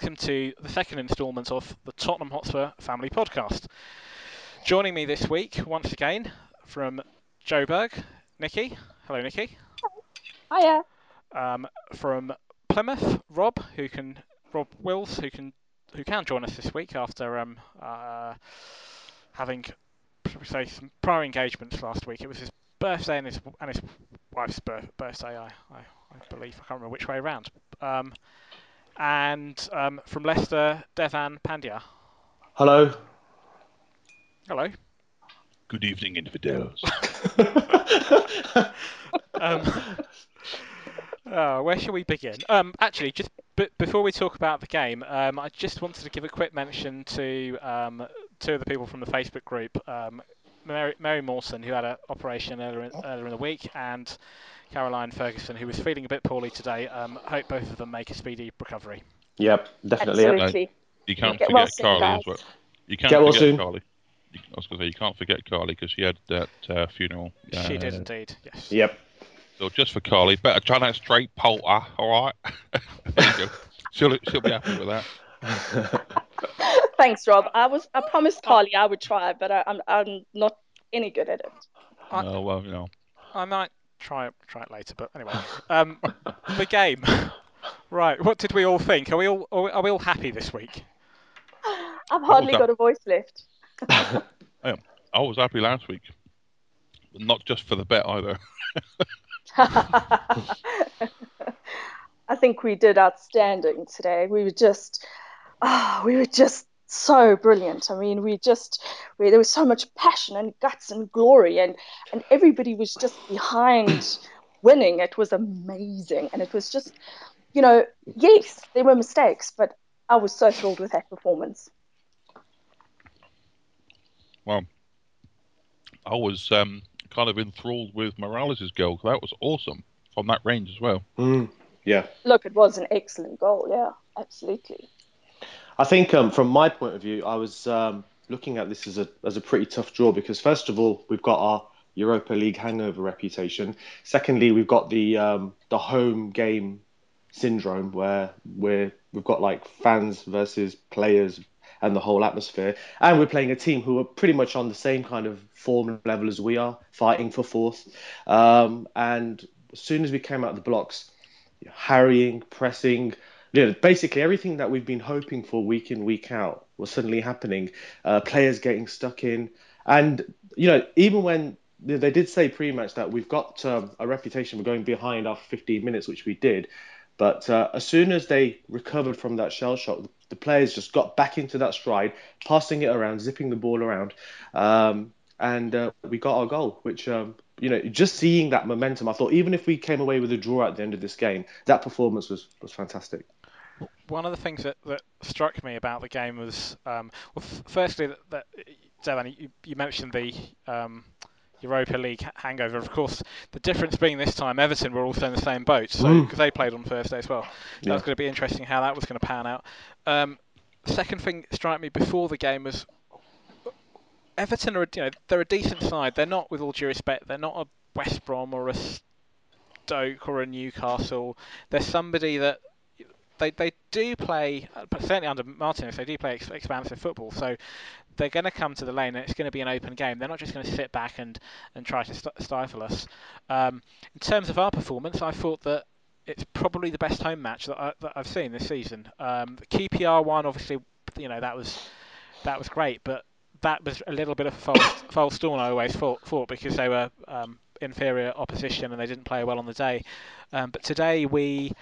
welcome to the second instalment of the Tottenham Hotspur Family Podcast. Joining me this week, once again, from Joburg, Nikki. Hello, Nikki. Hiya. Um, from Plymouth, Rob, who can Rob Wills, who can who can join us this week after um, uh, having say some prior engagements last week. It was his birthday and his and his wife's birth, birthday. I, I, I believe I can't remember which way around. Um, and um, from Leicester, Devan Pandya. Hello. Hello. Good evening, infidels. Um, uh, where shall we begin? Um, actually, just b- before we talk about the game, um, I just wanted to give a quick mention to um, two of the people from the Facebook group, um, Mary, Mary Mawson, who had an operation earlier in, earlier in the week, and Caroline Ferguson, who was feeling a bit poorly today. Um, hope both of them make a speedy recovery. Yep, definitely. yep. Absolutely. You can't Get forget soon, Carly as well. You can't Get well forget soon. Carly. I was going to say you can't forget Carly because she had that uh, funeral. she uh, did indeed. Yes. Yep. So just for Carly, better try that Street Porter, all right? there you go. She'll she'll be happy with that. Thanks, Rob. I was I promised Carly I would try, but I, I'm I'm not any good at it. I- Oh well, you know. I might try it try it later, but anyway, um, the game. Right, what did we all think? Are we all are we, all happy this week? I've hardly got a voice left. I was happy last week, but not just for the bet either. I think we did outstanding today. We were just, ah, we were just so brilliant. I mean, we just, we, there was so much passion and guts and glory, and and everybody was just behind winning. It was amazing, and it was just, you know, yes, there were mistakes, but I was so thrilled with that performance. Well, I was um, kind of enthralled with Morales' goal. That was awesome from that range as well. Mm, yeah. Look, it was an excellent goal. Yeah, absolutely. I think um, from my point of view, I was um, looking at this as a as a pretty tough draw because first of all, we've got our Europa League hangover reputation. Secondly, we've got the um, the home game syndrome where we're we've got like fans versus players and the whole atmosphere, and we're playing a team who are pretty much on the same kind of form level as we are, fighting for fourth. Um, and as soon as we came out of the blocks, harrying, pressing, know, basically everything that we've been hoping for week in week out was suddenly happening. Uh, players getting stuck in, and you know even when they did say pre-match that we've got um, a reputation for going behind after 15 minutes, which we did. But uh, as soon as they recovered from that shell shock, the players just got back into that stride, passing it around, zipping the ball around, um, and uh, we got our goal. Which um, you know, just seeing that momentum, I thought even if we came away with a draw at the end of this game, that performance was was fantastic. One of the things that, that struck me about the game was, um, well, f- firstly, that, that Devan, you, you mentioned the um, Europa League hangover. Of course, the difference being this time, Everton were also in the same boat, so Mm. because they played on Thursday as well. That Yeah. was going to be interesting how that was going to pan out. Um, second thing that struck me before the game was Everton are, you know, they're a decent side. They're not, with all due respect, they're not a West Brom or a Stoke or a Newcastle. They're somebody that they they do play, uh, certainly under Martinez, they do play ex- expansive football. So they're going to come to the lane, and it's going to be an open game. They're not just going to sit back and and try to st- stifle us. Um, in terms of our performance, I thought that it's probably the best home match that, I, that I've seen this season. Um, the QPR one, obviously, you know that was that was great, but that was a little bit of a false, false dawn. I always thought, thought because they were um, inferior opposition and they didn't play well on the day. Um, but today we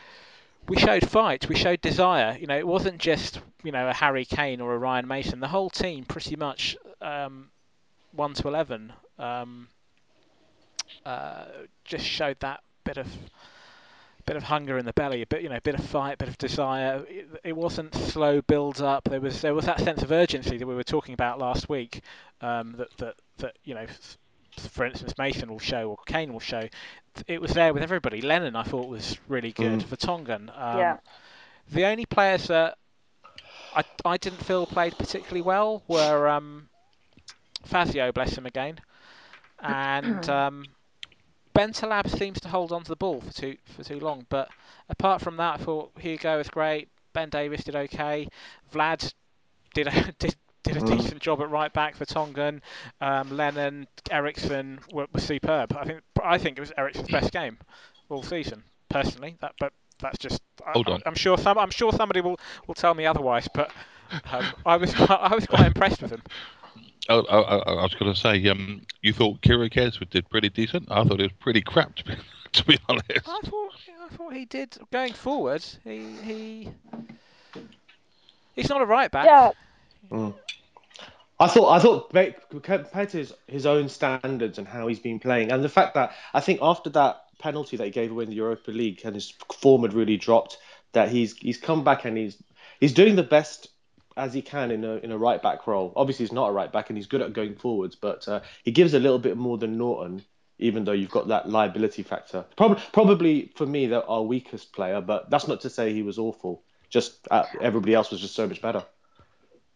we showed fight, we showed desire. You know, it wasn't just you know a Harry Kane or a Ryan Mason. The whole team pretty much um, one to eleven um, uh, just showed that bit of bit of hunger in the belly, a bit you know, a bit of fight, a bit of desire. It, it wasn't slow build up. There was there was that sense of urgency that we were talking about last week. Um, that that that you know. F- For instance, Mason will show or Kane will show. It was there with everybody. Lennon, I thought, was really good. Mm. Vertonghen. Um, Yeah. The only players that I, I didn't feel played particularly well were um, Fazio, bless him again, and um, Bentaleb seems to hold on to the ball for too for too long. But apart from that, I thought Hugo was great. Ben Davies did okay. Vlad did a, did did a Mm. decent job at right back for Tongan. Um, Lennon, Eriksen were, were superb. I think I think it was Eriksen's best game all season, personally. That, but that's just. I, Hold on. I'm sure some. I'm sure somebody will, will tell me otherwise. But um, I was quite, I was quite impressed with him. Oh, I, I, I was going to say, um, you thought Chiriches did pretty decent. I thought it was pretty crap, to be, to be honest. I thought I thought he did going forward. He he. He's not a right back. Yeah, I thought I thought compared to his, his own standards and how he's been playing, and the fact that I think after that penalty that he gave away in the Europa League and his form had really dropped, that he's he's come back and he's he's doing the best as he can in a in a right back role. Obviously, he's not a right back and he's good at going forwards, but uh, he gives a little bit more than Naughton, even though you've got that liability factor. Probably probably for me, they're our weakest player, but that's not to say he was awful. Just uh, everybody else was just so much better.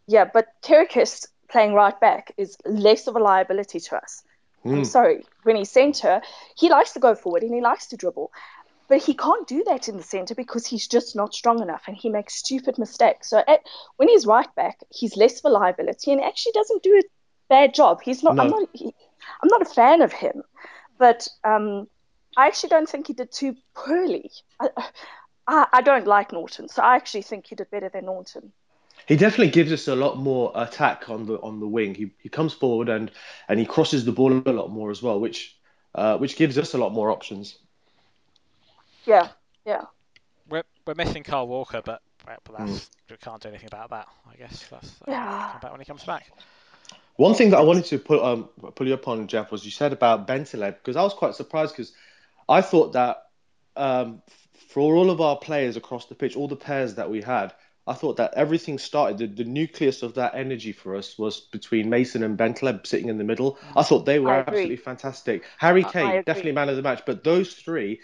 yeah, but Chiriches playing right back is less of a liability to us. I'm Mm. sorry, when he's centre, he likes to go forward and he likes to dribble. But he can't do that in the centre because he's just not strong enough and he makes stupid mistakes. So at, when he's right back, he's less of a liability and actually doesn't do a bad job. He's not. I'm not. He, I'm not a fan of him, but um, I actually don't think he did too poorly. I, I, I don't like Naughton, so I actually think he did better than Naughton. He definitely gives us a lot more attack on the on the wing. He he comes forward and and he crosses the ball a lot more as well, which uh, which gives us a lot more options. Yeah, yeah. We're we're missing Kyle Walker, but well, but that's we can't do anything about that. I guess that's uh, Yeah. come back when he comes back. One thing that I wanted to put um pull you up on, Jeff, was you said about Bentaleb because I was quite surprised because I thought that um, for all of our players across the pitch, all the pairs that we had, I thought that everything started. The, the nucleus of that energy for us was between Mason and Bentaleb sitting in the middle. I thought they were absolutely fantastic. Harry Kane definitely man of the match, but those three,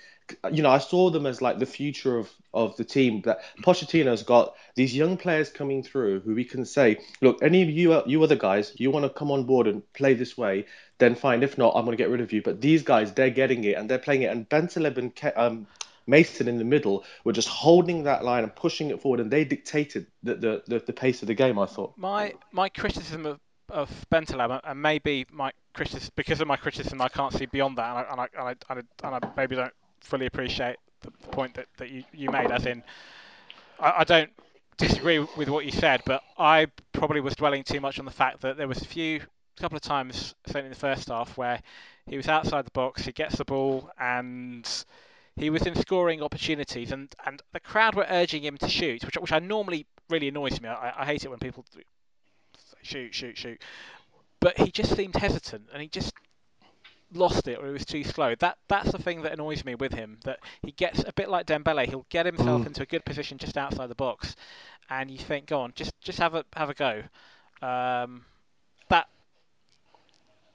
you know, I saw them as like the future of of the team. That Pochettino's got these young players coming through who we can say, look, any of you you other guys, you want to come on board and play this way, then fine. If not, I'm going to get rid of you. But these guys, they're getting it and they're playing it. And Bentaleb and Ke- um, Mason in the middle were just holding that line and pushing it forward, and they dictated the the, the, the pace of the game. I thought. My my criticism of of Bentaleb, and maybe my criticism because of my criticism, I can't see beyond that, and I and I, and I, and I, maybe don't fully appreciate the, the point that, that you, you made. As in, I, I don't disagree with what you said, but I probably was dwelling too much on the fact that there was a few a couple of times, certainly in the first half, where he was outside the box, he gets the ball, and he was in scoring opportunities, and, and the crowd were urging him to shoot, which which I normally really annoys me. I, I hate it when people shoot, shoot, shoot. But he just seemed hesitant, and he just lost it, or he was too slow. That that's the thing that annoys me with him. That he gets a bit like Dembele. He'll get himself Mm. into a good position just outside the box, and you think, go on, just just have a have a go. Um,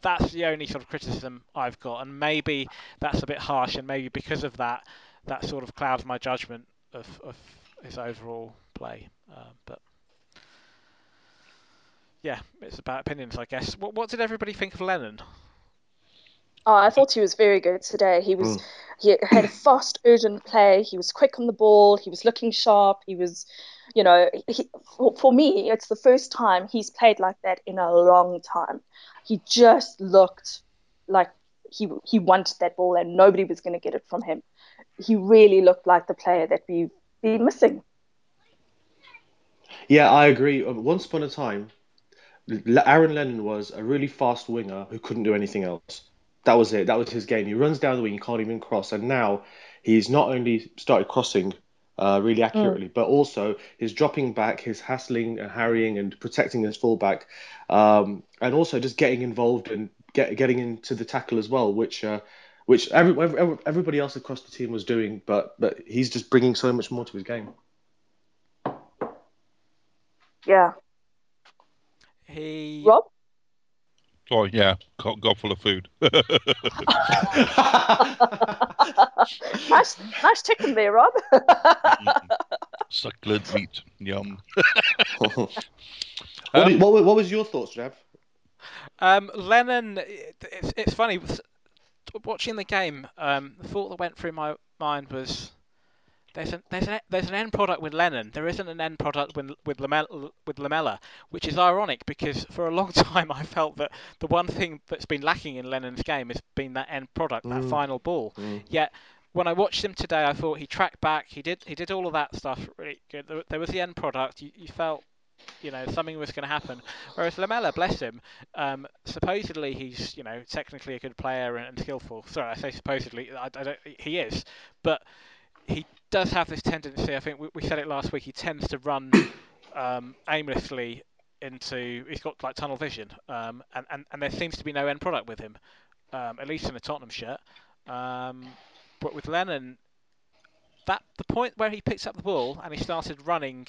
that's the only sort of criticism I've got, and maybe that's a bit harsh, and maybe because of that, that sort of clouds my judgment of, of his overall play. Um, but yeah, it's about opinions, I guess. What what did everybody think of Lennon? Oh, I thought he was very good today. He was Mm. he had a fast, urgent play. He was quick on the ball. He was looking sharp. He was, you know, he, for, for me, it's the first time he's played like that in a long time. He just looked like he he wanted that ball and nobody was going to get it from him. He really looked like the player that we've been missing. Yeah, I agree. Uh, Once upon a time, Aaron Lennon was a really fast winger who couldn't do anything else. That was it. That was his game. He runs down the wing, he can't even cross. And now he's not only started crossing uh, really accurately, but also his dropping back, his hassling and harrying and protecting his fullback, um, and also just getting involved and get, getting into the tackle as well, which uh, which every, every, everybody else across the team was doing. But but he's just bringing so much more to his game. Yeah, He Rob. Oh yeah, got, got full of food. nice, nice chicken there, Rob. Succulent meat, yum. what, Um, did- what, what was your thoughts, Jeff? Um, Lennon, it- it's, it's funny. Watching the game, um, the thought that went through my mind was there's an there's an there's an end product with Lennon. There isn't an end product with with Lamela, with Lamela, which is ironic because for a long time I felt that the one thing that's been lacking in Lennon's game has been that end product, that Mm. final ball. Mm. Yet when I watched him today, I thought he tracked back. He did he did all of that stuff really good. There, there was the end product. You, you felt you know something was going to happen. Whereas Lamela, bless him, um, supposedly he's you know technically a good player and, and skillful. Sorry, I say supposedly. I, I don't, he is, but he does have this tendency. I think we, we said it last week. He tends to run um, aimlessly into. He's got like tunnel vision, um, and, and and there seems to be no end product with him, um, at least in a Tottenham shirt. Um, but with Lennon, that the point where he picked up the ball and he started running.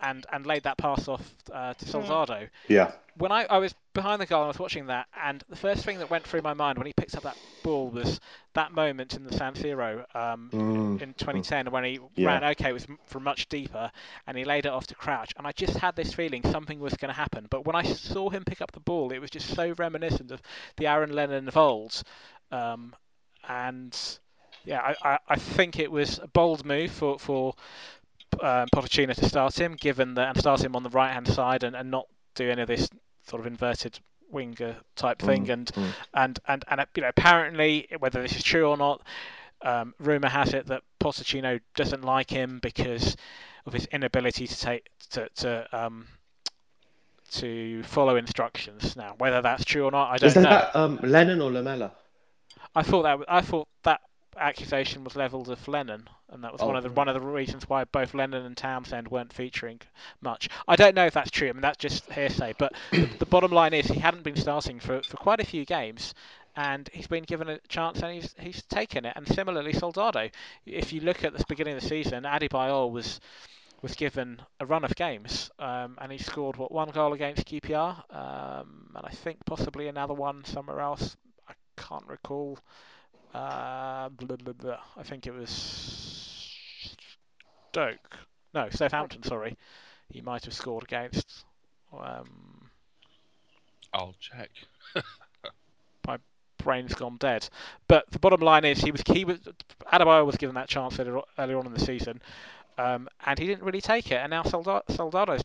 And, and laid that pass off uh, to Soldado Yeah. when I, I was behind the goal and I was watching that, and the first thing that went through my mind when he picked up that ball was that moment in the San Siro um, Mm. in 2010 when he Yeah. ran. Okay, it was from much deeper, and he laid it off to Crouch, and I just had this feeling something was going to happen. But when I saw him pick up the ball, it was just so reminiscent of the Aaron Lennon of old, um, and yeah, I, I, I think it was a bold move for for um, Pochettino to start him, given that and start him on the right hand side and, and not do any of this sort of inverted winger type thing. Mm, And, mm. and and and uh, you know, apparently, whether this is true or not, um, rumor has it that Pochettino doesn't like him because of his inability to take to to um, to follow instructions. Now, whether that's true or not, I don't Is know. that um, Lennon or Lamela? I thought that I thought that accusation was levelled of Lennon, and that was one Oh. of the one of the reasons why both Lennon and Townsend weren't featuring much. I don't know if that's true. I mean, that's just hearsay. But the, the bottom line is he hadn't been starting for, for quite a few games, and he's been given a chance and he's he's taken it. And similarly, Soldado. If you look at the beginning of the season, Adebayor was was given a run of games, um, and he scored what one goal against QPR, um, and I think possibly another one somewhere else. I can't recall. Uh, blah, blah, blah. I think it was Stoke. No, Southampton. Sorry, he might have scored against. Um, I'll check. My brain's gone dead. But the bottom line is he was he was Adebayor was given that chance earlier, earlier on in the season, um, and he didn't really take it. And now Soldado, Soldado's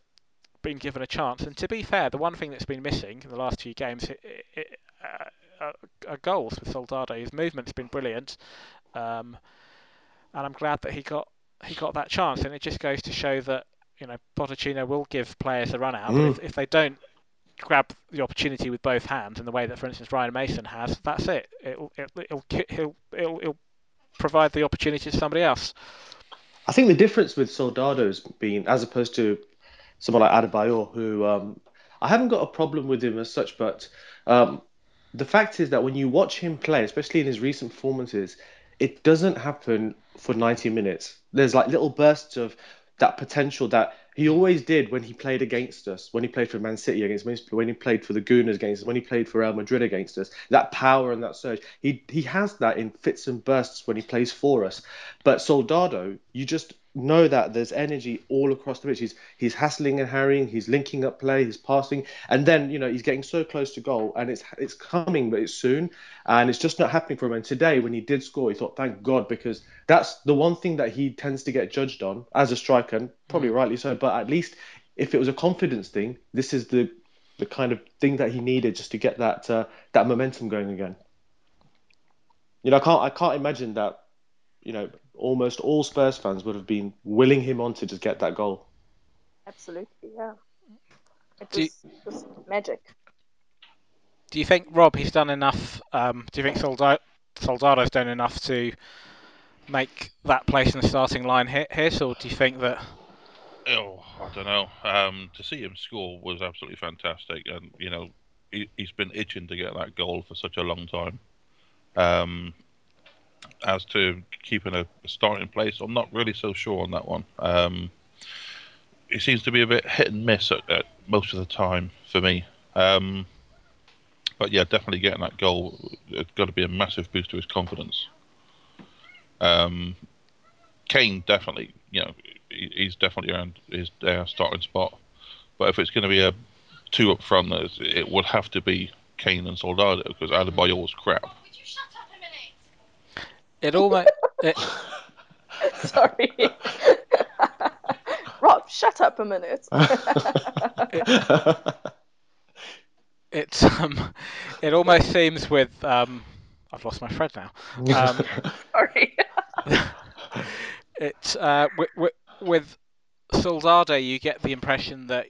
been given a chance. And to be fair, the one thing that's been missing in the last few games i i uh, uh, goals with Soldado. His movement's been brilliant, um, and I'm glad that he got he got that chance. And it just goes to show that you know Pochettino will give players a run out, Mm. if, if they don't grab the opportunity with both hands in the way that, for instance, Ryan Mason has, that's it. It'll, it'll, it'll, he'll, it'll, it'll provide the opportunity to somebody else. I think the difference with Soldado's been, as opposed to someone like Adebayor, who um, I haven't got a problem with him as such, but um, the fact is that when you watch him play, especially in his recent performances, it doesn't happen for 90 minutes. There's like little bursts of that potential that he always did when he played against us, when he played for Man City against us, when he played for the Gooners against us, when he played for Real Madrid against us. That power and that surge, he he has that in fits and bursts when he plays for us. But Soldado, you just know that there's energy all across the pitch. He's he's hassling and harrying, he's linking up play, he's passing, and then you know he's getting so close to goal, and it's it's coming, but it's soon, and it's just not happening for him. And today, when he did score, he thought, thank God, because that's the one thing that he tends to get judged on as a striker, and probably rightly so. But at least if it was a confidence thing, this is the the kind of thing that he needed just to get that uh, that momentum going again. You know, I can't I can't imagine that. You know, almost all Spurs fans would have been willing him on to just get that goal. Absolutely, yeah. It Do you- was just magic. Do you think, Rob, he's done enough? Um, do you think Solda- Soldado's done enough to make that place in the starting line hit his, or do you think that? Oh, I don't know. Um, to see him score was absolutely fantastic, and you know, he, he's been itching to get that goal for such a long time. Um, as to keeping a starting place, I'm not really so sure on that one. Um, it seems to be a bit hit and miss at, at most of the time for me. Um, but yeah, definitely getting that goal, it's got to be a massive boost to his confidence. Um, Kane definitely, you know, he- he's definitely around his uh, starting spot. But if it's going to be a two up front, it would have to be Kane and Soldado because Adebayor was crap. It almost it, Sorry. Rob, shut up a minute. It's um, it almost seems with um, I've lost my thread now. Um, Sorry. it's uh, with, with, with Soldado, you get the impression that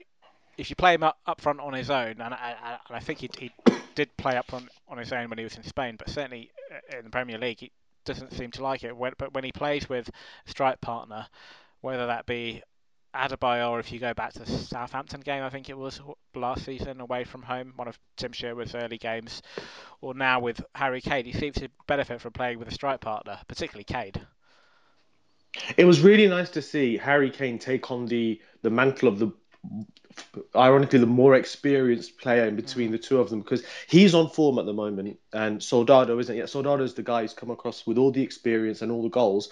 if you play him up, up front on his own, and I, and I think he, he did play up on, on his own when he was in Spain, but certainly uh, in the Premier League, he doesn't seem to like it. When, but when he plays with strike partner, whether that be Adebayor, or if you go back to the Southampton game, I think it was last season away from home, one of Tim Sherwood's early games, or now with Harry Kane, he seems to benefit from playing with a strike partner, particularly Kane. It was really nice to see Harry Kane take on the the mantle of the ironically the more experienced player in between the two of them because he's on form at the moment and Soldado isn't yet. Soldado's the guy who's come across with all the experience and all the goals.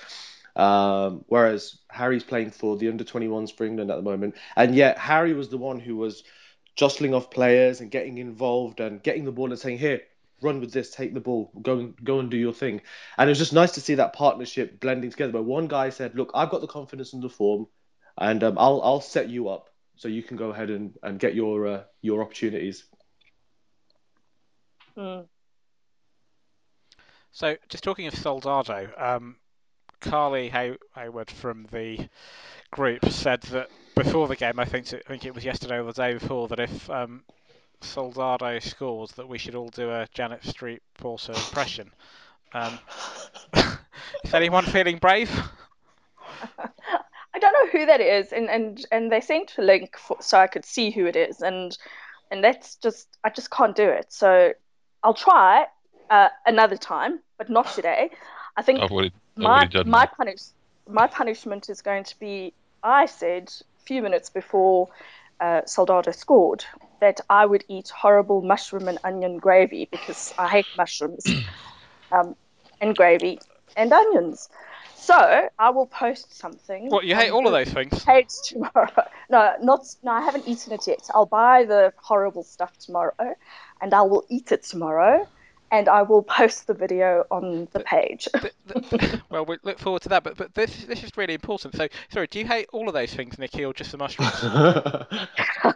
Um, whereas Harry's playing for the under 21s for England at the moment. And yet Harry was the one who was jostling off players and getting involved and getting the ball and saying, Here, run with this, take the ball, go and go and do your thing. And it was just nice to see that partnership blending together. But one guy said, Look, I've got the confidence and the form and um, I'll I'll set you up so you can go ahead and, and get your uh, your opportunities. Mm. So, just talking of Soldado, um, Carly Hay- Hayward from the group said that before the game, I think it, I think it was yesterday or the day before, that if um, Soldado scores, that we should all do a Janet Street Porter impression. Um, is anyone feeling brave? Don't know who that is, and and and they sent a link for, so I could see who it is, and and that's just I just can't do it. So I'll try uh, another time, but not today. I think I've already, I've my my punish my punishment is going to be I said a few minutes before uh, Soldado scored that I would eat horrible mushroom and onion gravy because I hate mushrooms um, and gravy and onions. So I will post something. What you hate um, all of those things? Page tomorrow. No, not no. I haven't eaten it yet. I'll buy the horrible stuff tomorrow, and I will eat it tomorrow, and I will post the video on the page. Th- th- well, we look forward to that. But but this this is really important. So, sorry, do you hate all of those things, Nikki, or just the mushrooms? I'm,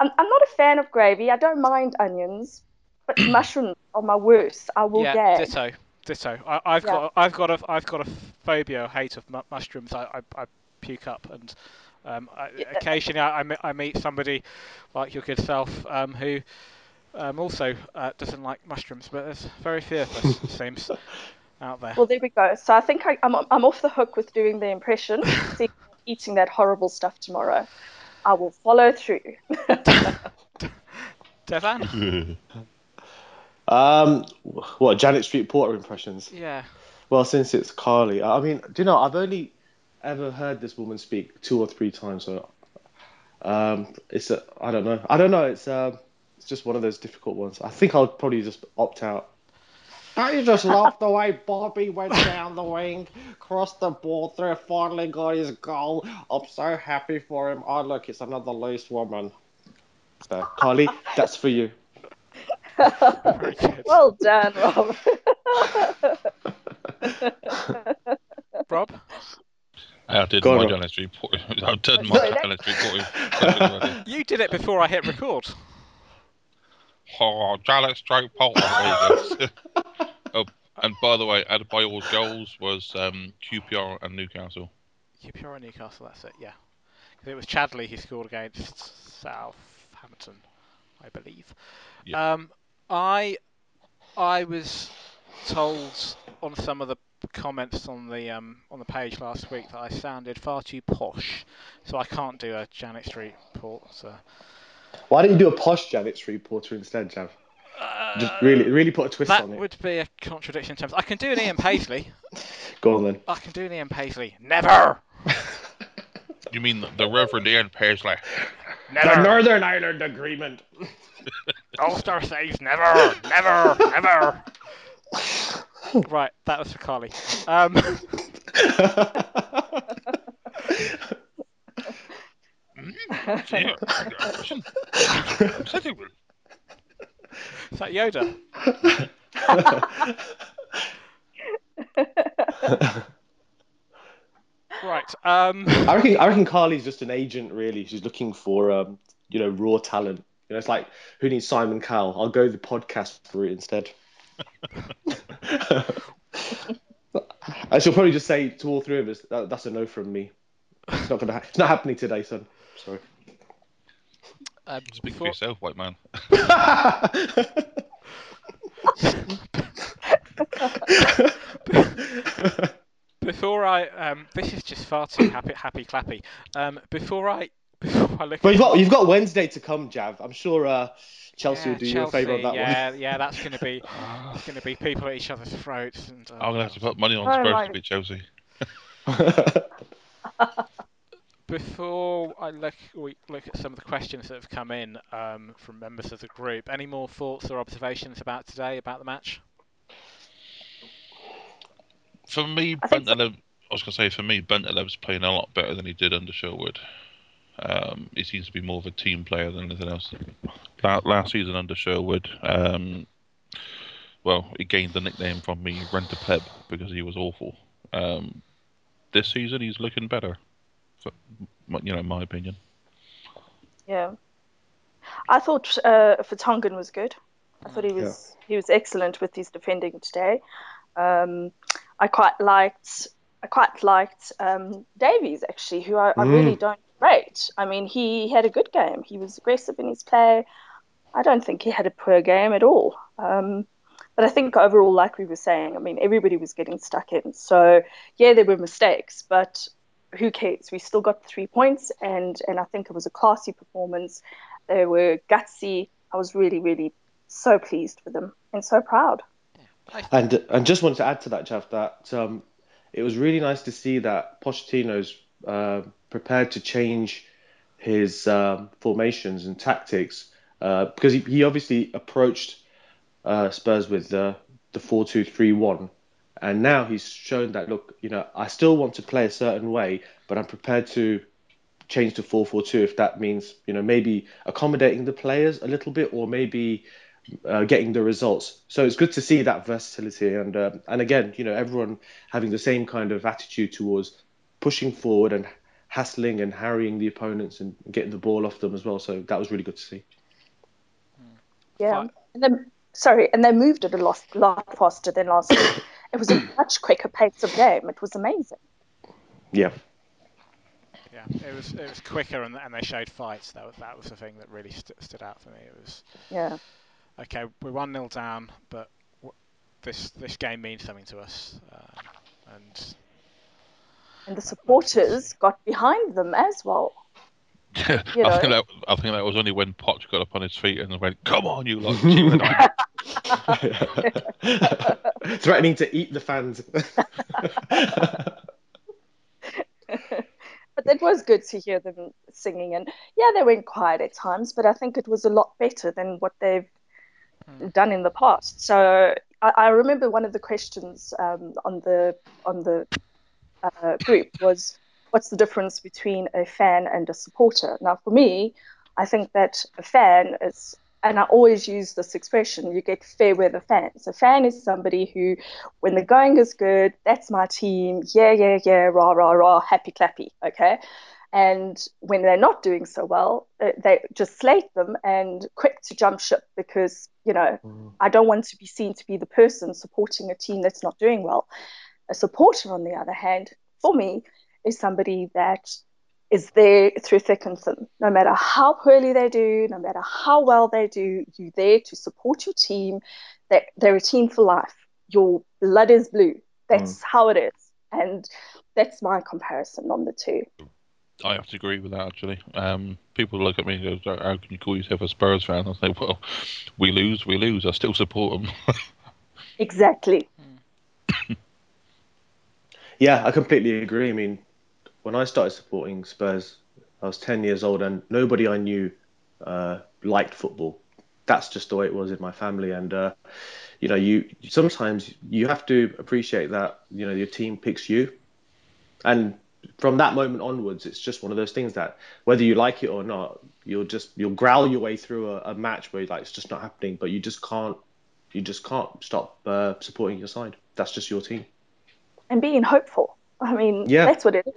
I'm not a fan of gravy. I don't mind onions, but mushrooms are my worst. I will get. yeah, gag. ditto, ditto. I, I've Yeah. got I've got a I've got a phobia, a hate of mu- mushrooms. I, I, I puke up, and um, I, Yeah. occasionally I, I meet somebody like your good self um, who um, also uh, doesn't like mushrooms. But there's very few of us, it seems, out there. Well, there we go. So I think I, I'm I'm off the hook with doing the impression. See, eating that horrible stuff tomorrow. I will follow through. Devan? Um, what Janet Street Porter impressions? Yeah. Well, since it's Carly, I mean, do you know? I've only ever heard this woman speak two or three times, so um, it's a, I don't know. I don't know. It's um, it's just one of those difficult ones. I think I'll probably just opt out. Don't you just love the way Bobby went down the wing, crossed the ball through, finally got his goal? I'm so happy for him. Oh, look, it's another loose woman. So, Carly, that's for you. Very good. well done, Rob. Rob? I did Go my Rob. Janet Street I've done my Sorry, that- Janet Street Porter impression already. You did it before I hit record. Oh, Janet Street Porter. There you go. oh, and by the way, Adebayor's goals was um, QPR and Newcastle. QPR and Newcastle, that's it, yeah. 'Cause it was Chadli who scored against Southampton, I believe. Yeah. Um, I I was told on some of the comments on the um, on the page last week that I sounded far too posh, so I can't do a Janet Street Porter. Why don't you do a posh Janet Street Porter instead, Jav? Just really, really put a twist That on it. That would be a contradiction in terms. I can do an Ian Paisley. Go on then. I can do an Ian Paisley. Never, You mean the, the Reverend Ian Paisley? never. The Northern Ireland Agreement. Ulster says never, never, never. Right, that was for Carly. Um, Yeah, impression. Acceptable. is that Yoda? Right. Um, I reckon I reckon Carly's just an agent. Really, she's looking for um, you know raw talent. You know, it's like who needs Simon Cowell? I'll go the podcast route instead. I shall probably just say to all three of us that, that's a no from me. It's not gonna. Ha- it's not happening today, son. Sorry. uh, Speak for before, yourself, white man. before I, um, this is just far too happy, happy clappy. Um, before I, before I look. but at you've got you've got Wednesday to come, Jav. I'm sure uh, Chelsea yeah, will do you a favour on that one. yeah, yeah, that's going to be, going to be people at each other's throats and. Uh, I'm gonna have to put money on Spurs my- to beat Chelsea. Before I look, we look at some of the questions that have come in um, from members of the group. Any more thoughts or observations about today about the match? For me, I think Bentaleb. I was gonna say for me, Bentaleb's playing a lot better than he did under Sherwood. Um, he seems to be more of a team player than anything else. La- Last season under Sherwood, um, well, he gained the nickname from me, Rent a Pleb, because he was awful. Um, this season, he's looking better. For, you know, my opinion. Yeah. I thought uh, Vertonghen was good. I thought he was he was excellent with his defending today. Um, I quite liked I quite liked um, Davies actually, who I, I really don't rate. I mean, he had a good game. He was aggressive in his play. I don't think he had a poor game at all. Um, but I think overall, like we were saying, I mean, everybody was getting stuck in. So yeah, there were mistakes, but who cares? We still got three points, and and I think it was a classy performance. They were gutsy. I was really, really so pleased with them and so proud. And and just wanted to add to that, Jeff, that um, it was really nice to see that Pochettino's uh, prepared to change his um, formations and tactics uh, because he, he obviously approached uh, Spurs with the the four two three one, and now he's shown that look, you know, I still want to play a certain way, but I'm prepared to change to four four two if that means you know maybe accommodating the players a little bit or maybe uh, getting the results. So it's good to see that versatility, and uh, and again, you know, everyone having the same kind of attitude towards pushing forward and hassling and harrying the opponents and getting the ball off them as well. So that was really good to see. Yeah. Fine. And then, sorry, and they moved it a lot, lot faster than last week. It was a much quicker pace of game. It was amazing. Yeah, Yeah, it was it was quicker and, and they showed fights. That was that was the thing that really st- stood out for me. It was Yeah. okay, we're one 0 down, but w- this this game means something to us, um, and And the supporters got behind them as well. I You know. think that I think that was only when Poch got up on his feet and went, "Come on, you lot!" cheering on." threatening to eat the fans. But it was good to hear them singing. And yeah, they went quiet at times, but I think it was a lot better than what they've done in the past. So I, I remember one of the questions um, on the on the uh, group was, "What's the difference between a fan and a supporter?" Now, for me, I think that a fan is, and I always use this expression: you get fair weather fans. A fan is somebody who, when the going is good, that's my team. Yeah, yeah, yeah, rah, rah, rah, happy clappy. Okay. And when they're not doing so well, uh, they just slate them and quick to jump ship because, you know, I don't want to be seen to be the person supporting a team that's not doing well. A supporter, on the other hand, for me, is somebody that is there through thick and thin. No matter how poorly they do, no matter how well they do, you're there to support your team. They're, they're a team for life. Your blood is blue. That's how it is. And that's my comparison on the two. I have to agree with that. Actually, um, people look at me and go, "How can you call yourself a Spurs fan?" I say, "Well, we lose, we lose. I still support them." Exactly. Yeah, I completely agree. I mean, when I started supporting Spurs, I was 10 years old and nobody I knew uh, liked football. That's just the way it was in my family. And, uh, you know, you sometimes you have to appreciate that, you know, your team picks you. And from that moment onwards, it's just one of those things that whether you like it or not, you'll just, you'll growl your way through a, a match where like, it's just not happening, but you just can't, you just can't stop uh, supporting your side. That's just your team. And being hopeful. I mean, Yeah. that's what it is.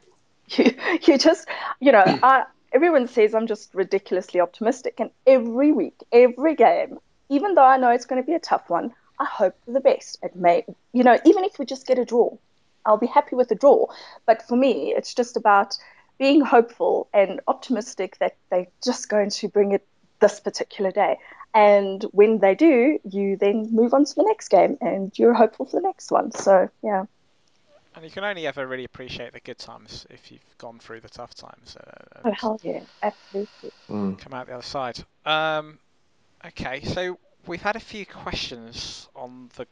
you, you just, you know, I, everyone says I'm just ridiculously optimistic, and every week, every game, even though I know it's going to be a tough one, I hope for the best. It may, you know, even if we just get a draw, I'll be happy with the draw. But for me, it's just about being hopeful and optimistic that they're just going to bring it this particular day. And when they do, you then move on to the next game and you're hopeful for the next one. So, yeah. And you can only ever really appreciate the good times if you've gone through the tough times. Uh, oh, hell yeah. Absolutely. Mm. Come out the other side. Um, okay, so we've had a few questions on the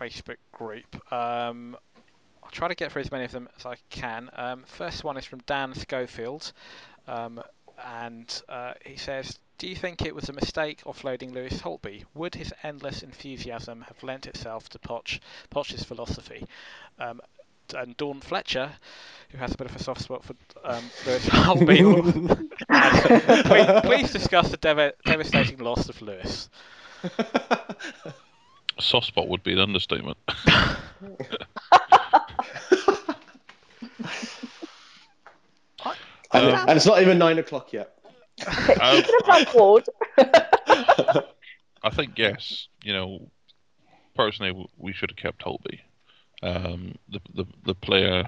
Facebook group. Um, I'll try to get through as many of them as I can. Um, first one is from Dan Schofield. Um, and uh, he says, do you think it was a mistake offloading Lewis Holtby? Would his endless enthusiasm have lent itself to Poch, Poch's philosophy? Um, and Dawn Fletcher, who has a bit of a soft spot for um, Lewis Holtby, please, please, discuss the dev- devastating loss of Lewis. Soft spot would be an understatement. and, and it's not even nine o'clock yet. Um, I think yes. You know, personally, we should have kept Holtby. Um, the, the the player,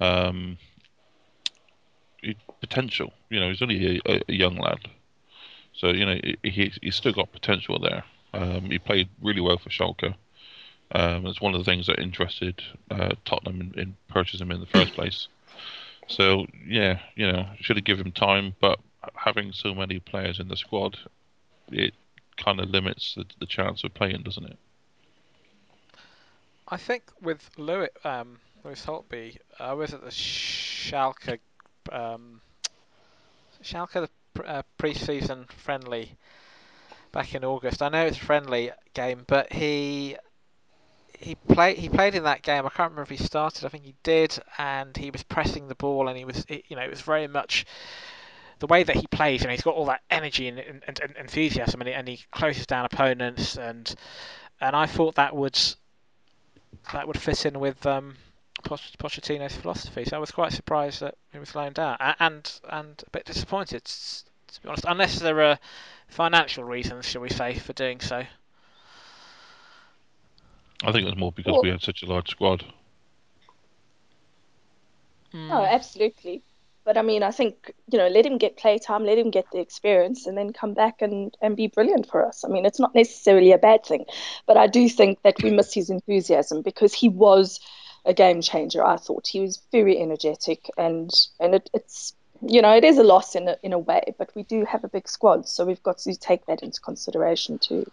um, potential. You know, he's only a, a, young lad, so you know he he's still got potential there. Um, he played really well for Schalke. Um, it's one of the things that interested uh, Tottenham in, in purchasing him in the first place. So yeah, you know, should have given him time, but having so many players in the squad, it kind of limits the, the chance of playing, doesn't it? I think with Lewis, um, Lewis Holtby, I was at the Schalke, um, Schalke uh, pre-season friendly back in August. I know it's a friendly game, but he he played he played in that game. I can't remember if he started. I think he did, and he was pressing the ball, and he was you know it was very much the way that he plays, and he's got all that energy and, and, and enthusiasm, and he, and he closes down opponents, and and I thought that would that would fit in with um, Pochettino's philosophy. So I was quite surprised that he was loaned out, and and a bit disappointed to be honest. Unless there are financial reasons, shall we say, for doing so. I think it was more because well, we had such a large squad. Mm. Oh, absolutely. But I mean, I think you know, let him get playtime, let him get the experience, and then come back and and be brilliant for us. I mean, it's not necessarily a bad thing, but I do think that we miss his enthusiasm because he was a game changer. I thought he was very energetic, and and it, it's you know, it is a loss in a, in a way, but we do have a big squad, so we've got to take that into consideration too.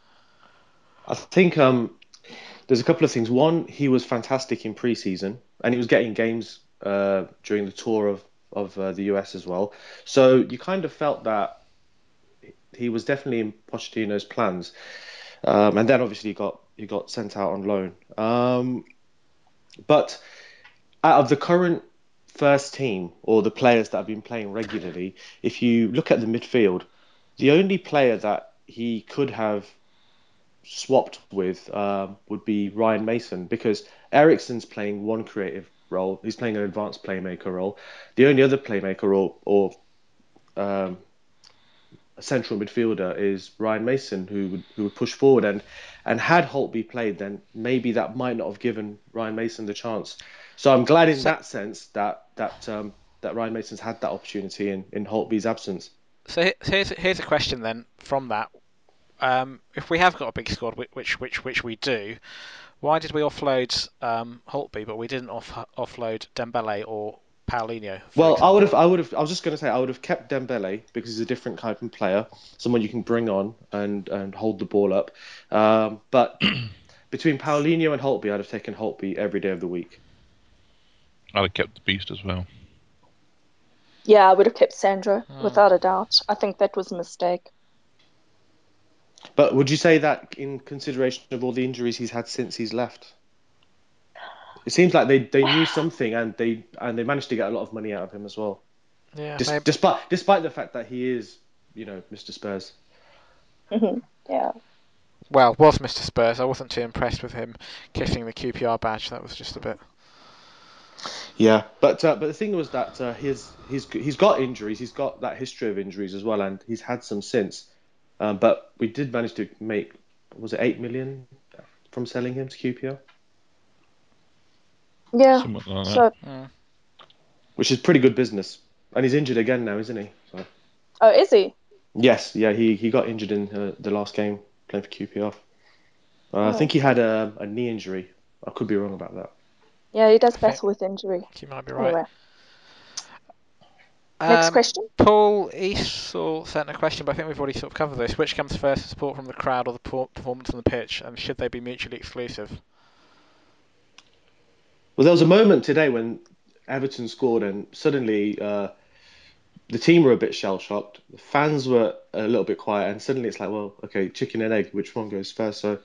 I think um, there's a couple of things. One, he was fantastic in preseason, and he was getting games uh, during the tour of of uh, the US as well. So you kind of felt that he was definitely in Pochettino's plans, um, and then obviously he got he got sent out on loan. Um, but out of the current first team or the players that have been playing regularly, if you look at the midfield, the only player that he could have swapped with um, would be Ryan Mason because Eriksen's playing one creative role. He's playing an advanced playmaker role. The only other playmaker or, or um, a central midfielder is Ryan Mason, who would who would push forward and and had Holtby played, then maybe that might not have given Ryan Mason the chance. So I'm glad in that sense that that um, that Ryan Mason's had that opportunity in in Holtby's absence. So here's here's a question then from that um, if we have got a big squad, which which which we do, why did we offload um, Holtby, but we didn't off, offload Dembele or Paulinho? Well, example? I would have, I would have, I was just going to say, I would have kept Dembele because he's a different type of player, someone you can bring on and and hold the ball up. Um, but between Paulinho and Holtby, I'd have taken Holtby every day of the week. I'd have kept the beast as well. Yeah, I would have kept Sandro oh. without a doubt. I think that was a mistake. But would you say that in consideration of all the injuries he's had since he's left? It seems like they, they knew something and they and they managed to get a lot of money out of him as well. Yeah. Des- despite despite the fact that he is, you know, Mr. Spurs. Mm-hmm. Yeah. Well, was Mr. Spurs. I wasn't too impressed with him kissing the QPR badge. That was just a bit. Yeah, but uh, but the thing was that uh, he's he's he's got injuries. He's got that history of injuries as well, and he's had some since. Um, but we did manage to make was it eight million from selling him to QPR, Yeah. Something like that. So, Mm. which is pretty good business. And he's injured again now, isn't he? So, oh, is he? yes, yeah, he, he got injured in uh, the last game playing for QPR. Uh, I Oh. think he had a, a knee injury. I could be wrong about that. Yeah, he does Okay. battle with injury. You might be right. Anyway, next Um, question. Paul Easel sent a question, but I think we've already sort of covered this. Which comes first, support from the crowd or the performance on the pitch, and should they be mutually exclusive? Well, there was a moment today when Everton scored, and suddenly uh, the team were a bit shell shocked. The fans were a little bit quiet, and suddenly it's like, well, okay, chicken and egg, which one goes first? So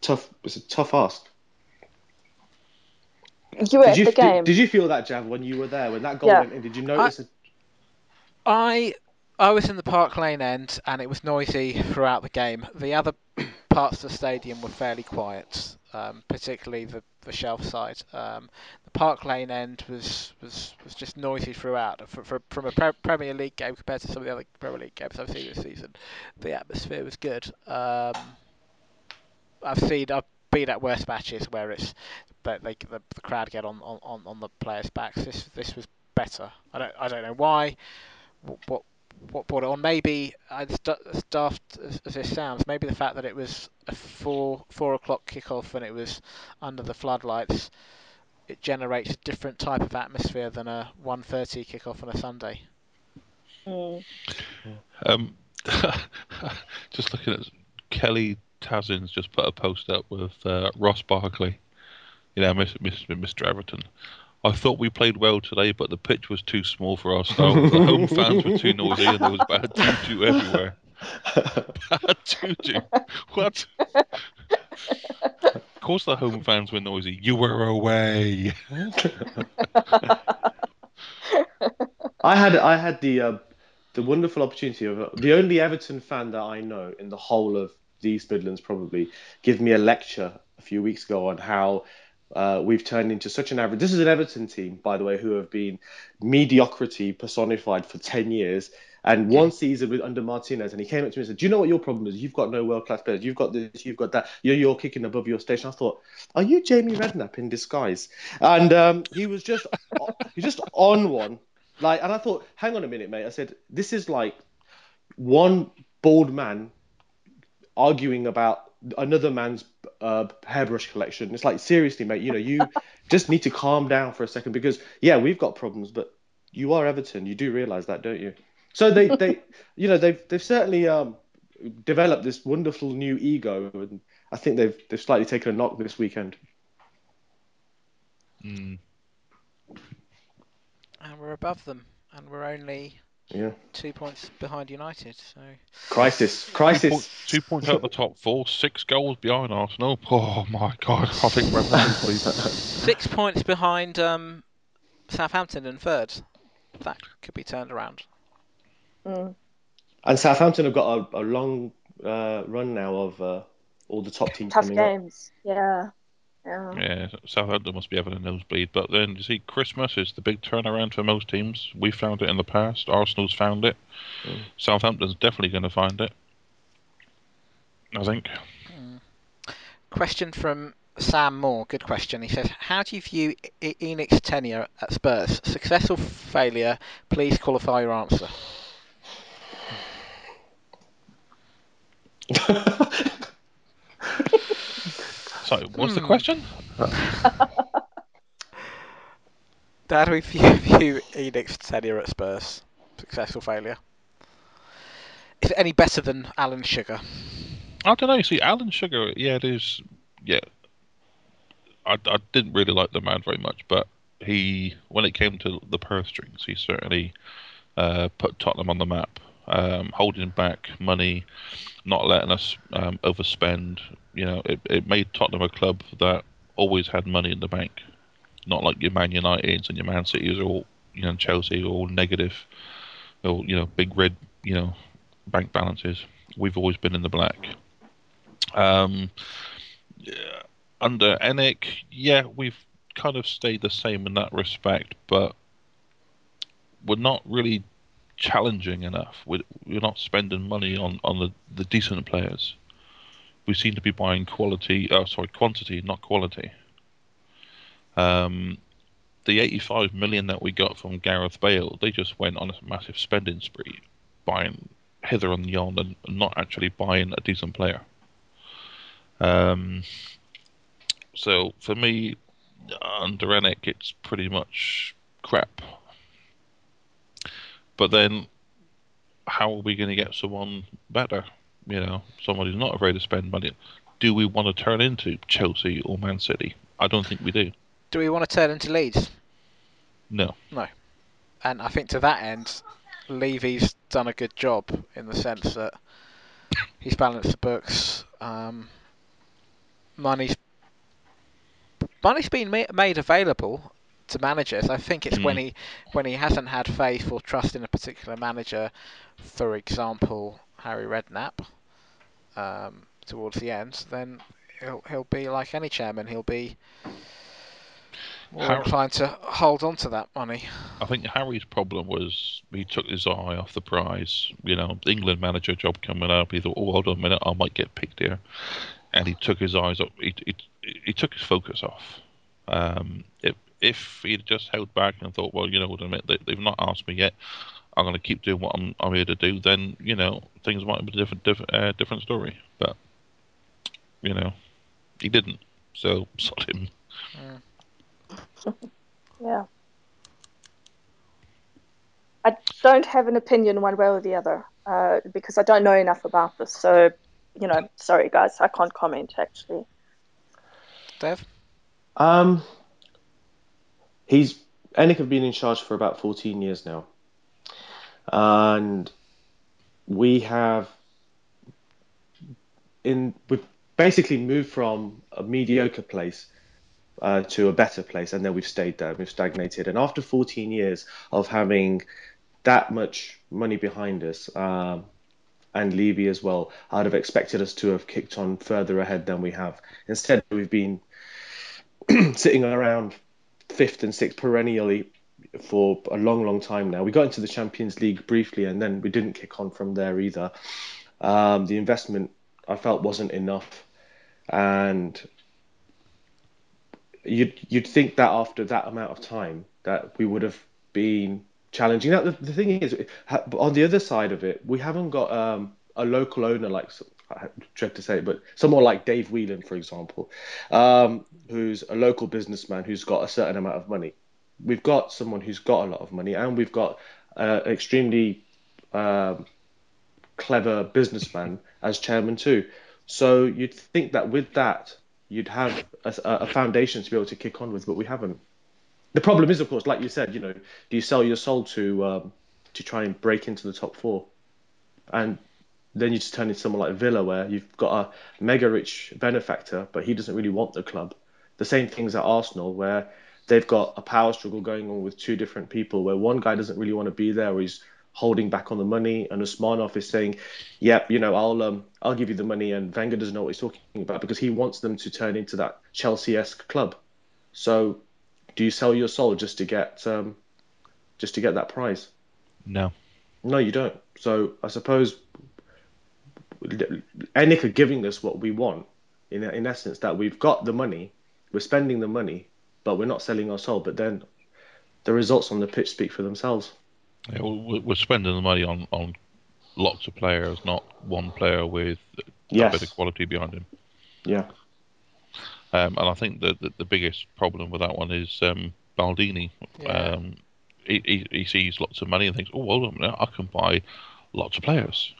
tough. It's a tough ask. You were Did at you the game. Did, did you feel that, Jav, when you were there when that goal Yeah. went in? Did you notice? it? I I was in the Park Lane end, and it was noisy throughout the game. The other parts of the stadium were fairly quiet, um, particularly the, the shelf side. Um, the Park Lane end was, was, was just noisy throughout. For, for, from a pre- Premier League game compared to some of the other Premier League games I've seen this season, the atmosphere was good. Um, I've seen I've been at worse matches where it's that they, the, the crowd get on, on, on the players' backs. This this was better. I don't I don't know why. What what, brought it on? Maybe da- as daft as, as this sounds, maybe the fact that it was a four four o'clock kickoff and it was under the floodlights. It generates a different type of atmosphere than a 1.30 kickoff on a Sunday. Mm. Um, just looking at Kelly Tazins just put a post up with uh, Ross Barkley. You know, Mr. Mr. Mr. Everton. I thought we played well today, but the pitch was too small for our style. The home fans were too noisy, and there was bad juju everywhere. Bad juju. What? Of course, the home fans were noisy. You were away. I had I had the uh, the wonderful opportunity of the only Everton fan that I know in the whole of the East Midlands probably give me a lecture a few weeks ago on how uh, we've turned into such an average. This is an Everton team, by the way, who have been mediocrity personified for ten years. And one season with under Martinez, and he came up to me and said, "Do you know what your problem is? You've got no world class players. You've got this. You've got that. You're you're kicking above your station." I thought, "Are you Jamie Redknapp in disguise?" And um, he was just he just on one like, and I thought, hang on a minute, mate. I said, this is like one bald man arguing about another man's uh, hairbrush collection. It's like, seriously, mate, you know, you just need to calm down for a second because, yeah, we've got problems, but you are Everton. You do realise that, don't you? So they, they, you know, they've they've certainly um, developed this wonderful new ego, and I think they've they've slightly taken a knock this weekend. Mm. And we're above them, and we're only Yeah, two points behind United. So crisis, crisis. point, two points out of the top four, six goals behind Arsenal. Oh my God! I think we're please. six points behind um, Southampton in third. That could be turned around. Mm. And Southampton have got a, a long uh, run now of uh, all the top teams Tough coming up. games. Yeah. Yeah. Yeah, Southampton must be having a nosebleed. But then, you see, Christmas is the big turnaround for most teams. We found it in the past. Arsenal's found it. Mm. Southampton's definitely going to find it. I think. Question from Sam Moore. Good question. He says, "How do you view E- ENIC's tenure at Spurs? Success or failure? Please qualify your answer." So, what's the Hmm. question? Dad, do we view, view ENIC's tenure at Spurs? Success or failure? Is it any better than Alan Sugar? I don't know. You see, Alan Sugar, yeah, it is. Yeah, I, I didn't really like the man very much, but he, when it came to the purse strings, he certainly uh, put Tottenham on the map, um, holding back money, not letting us um, overspend. You know, it, it made Tottenham a club that always had money in the bank, not like your Man Uniteds and your Man Cities or you know, Chelsea, all negative, or you know, big red, you know, bank balances. We've always been in the black. Um, yeah, under ENIC, yeah, we've kind of stayed the same in that respect, but we're not really challenging enough. We're, we're not spending money on, on the, the decent players. We seem to be buying quality, oh, sorry, quantity, not quality. Um, the 85 million that we got from Gareth Bale, they just went on a massive spending spree, buying hither and yon and not actually buying a decent player. Um, so for me, under ENIC, it's pretty much crap. But then, how are we going to get someone better? You know, someone who's not afraid to spend money. Do we want to turn into Chelsea or Man City? I don't think we do. Do we want to turn into Leeds? No. No. And I think to that end, Levy's done a good job in the sense that he's balanced the books. Um, money's money's been ma- made available to managers. I think it's when Mm. he when he hasn't had faith or trust in a particular manager. For example, Harry Redknapp. Um, towards the end, then he'll he'll be like any chairman. He'll be more Har- inclined to hold on to that money. I think Harry's problem was he took his eye off the prize. You know, England manager job coming up. He thought, oh, hold on a minute, I might get picked here. And he took his eyes up. He, he, he took his focus off. Um, if, if he'd just held back and thought, well, you know what I mean, they, they've not asked me yet. I'm going to keep doing what I'm, I'm here to do. Then you know things might be a different different uh, different story. But you know, he didn't. So sod him. Yeah. I don't have an opinion one way or the other uh, because I don't know enough about this. So, you know, sorry guys, I can't comment actually. Dev. Um, he's ENIC have been in charge for about 14 years now, and we have in we've basically moved from a mediocre place uh, to a better place, and then we've stayed there. We've stagnated, and after 14 years of having that much money behind us. Um, and Levy as well. I'd have expected us to have kicked on further ahead than we have. Instead, we've been sitting around fifth and sixth perennially for a long, long time now. We got into the Champions League briefly, and then we didn't kick on from there either. Um, the investment I felt wasn't enough, and you'd you'd think that after that amount of time that we would have been challenging. Now the, the thing is, on the other side of it, we haven't got um, a local owner like I dread to say it, but someone like Dave Whelan, for example, um, who's a local businessman who's got a certain amount of money. We've got someone who's got a lot of money, and we've got uh, extremely um, clever businessman as chairman too. So you'd think that with that, you'd have a, a foundation to be able to kick on with, but we haven't. The problem is, of course, like you said, you know, do you sell your soul to um, to try and break into the top four? And then you just turn into someone like Villa, where you've got a mega rich benefactor, but he doesn't really want the club. The same things at Arsenal, where they've got a power struggle going on with two different people, where one guy doesn't really want to be there, or he's holding back on the money, and Usmanov is saying, "Yep, you know, I'll um, I'll give you the money," and Wenger doesn't know what he's talking about because he wants them to turn into that Chelsea-esque club. So, do you sell your soul just to get um, just to get that prize? No. No, you don't. So I suppose ENIC are giving us what we want, in in essence, that we've got the money, we're spending the money, but we're not selling our soul. But then the results on the pitch speak for themselves. Yeah, well, we- we're spending the money on, on lots of players, not one player with a Yes. bit of quality behind him. Yeah. Um, and I think that the, the biggest problem with that one is um, Baldini. Yeah. Um, he, he, he sees lots of money and thinks, oh, hold on a minute, I can buy lots of players.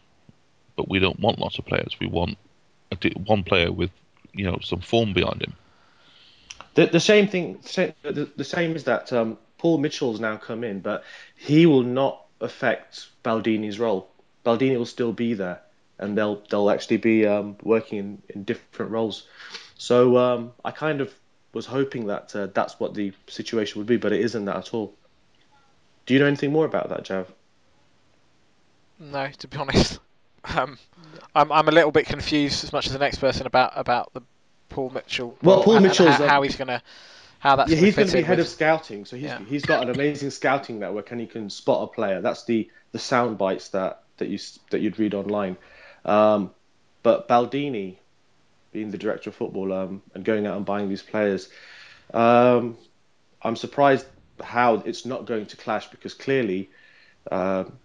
But we don't want lots of players. We want a one player with, you know, some form behind him. The, the same thing. The, the same is that um, Paul Mitchell's now come in, but he will not affect Baldini's role. Baldini will still be there, and they'll they'll actually be um, working in, in different roles. So um, I kind of was hoping that uh, that's what the situation would be, but it isn't that at all. Do you know anything more about that, Jav? No, to be honest, um, I'm I'm a little bit confused as much as the next person about about the Paul Mitchell. Well, Paul and- and how, um, how he's gonna how that's yeah, going he's going to be head with- of scouting, so he's Yeah. he's got an amazing scouting network, and he can spot a player. That's the the sound bites that that you that you'd read online. Um, but Baldini, being the director of football, um, and going out and buying these players, um, I'm surprised how it's not going to clash because clearly um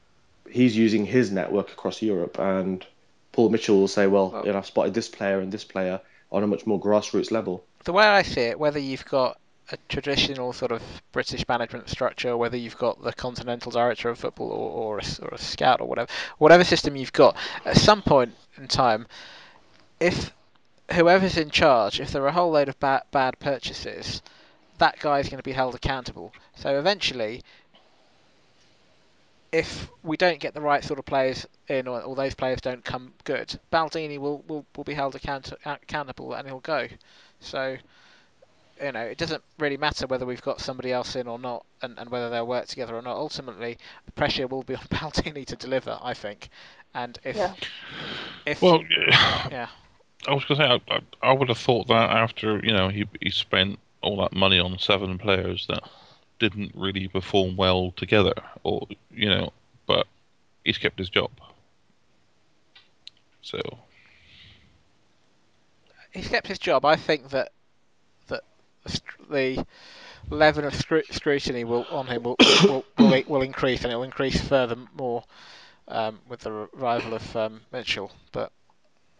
he's using his network across Europe, and Paul Mitchell will say, well, Well- you know, I've spotted this player and this player on a much more grassroots level. the way I see it, whether you've got a traditional sort of British management structure, whether you've got the continental director of football or, or, a, or a scout or whatever, whatever system you've got, at some point in time, if whoever's in charge, if there are a whole load of bad, bad purchases, that guy's going to be held accountable. So eventually, if we don't get the right sort of players in, or, or those players don't come good, Baldini will, will, will be held account, accountable and he'll go. So, you know, it doesn't really matter whether we've got somebody else in or not, and, and whether they'll work together or not. Ultimately, the pressure will be on Baldini to deliver, I think. And if Yeah. if Well, yeah, I was going to say, I, I, I would have thought that after you know he he spent all that money on seven players that didn't really perform well together, or you know, but he's kept his job. So he's kept his job. I think that that the level of scrutiny will on him will will, will, will increase, and it will increase furthermore um, with the arrival of um, Mitchell. But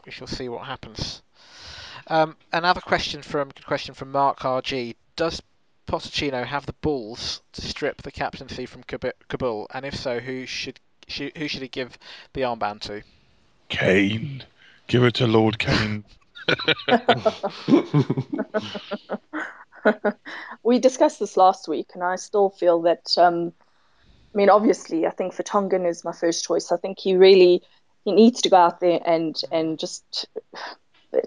we shall see what happens. Um, another question from question from Mark RG: Does Pochettino have the balls to strip the captaincy from Kaboul, and if so, who should, should who should he give the armband to? Kane, give it to Lord Kane. we discussed this last week, and I still feel that. Um, I mean, obviously, I think Vertonghen is my first choice. I think he really he needs to go out there and and just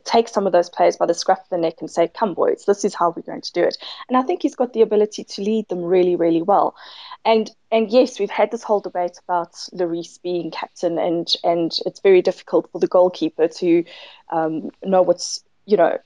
take some of those players by the scruff of the neck and say, "Come, boys, this is how we're going to do it." And I think he's got the ability to lead them really, really well. And and yes, we've had this whole debate about Lloris being captain, and and it's very difficult for the goalkeeper to um, know what's you know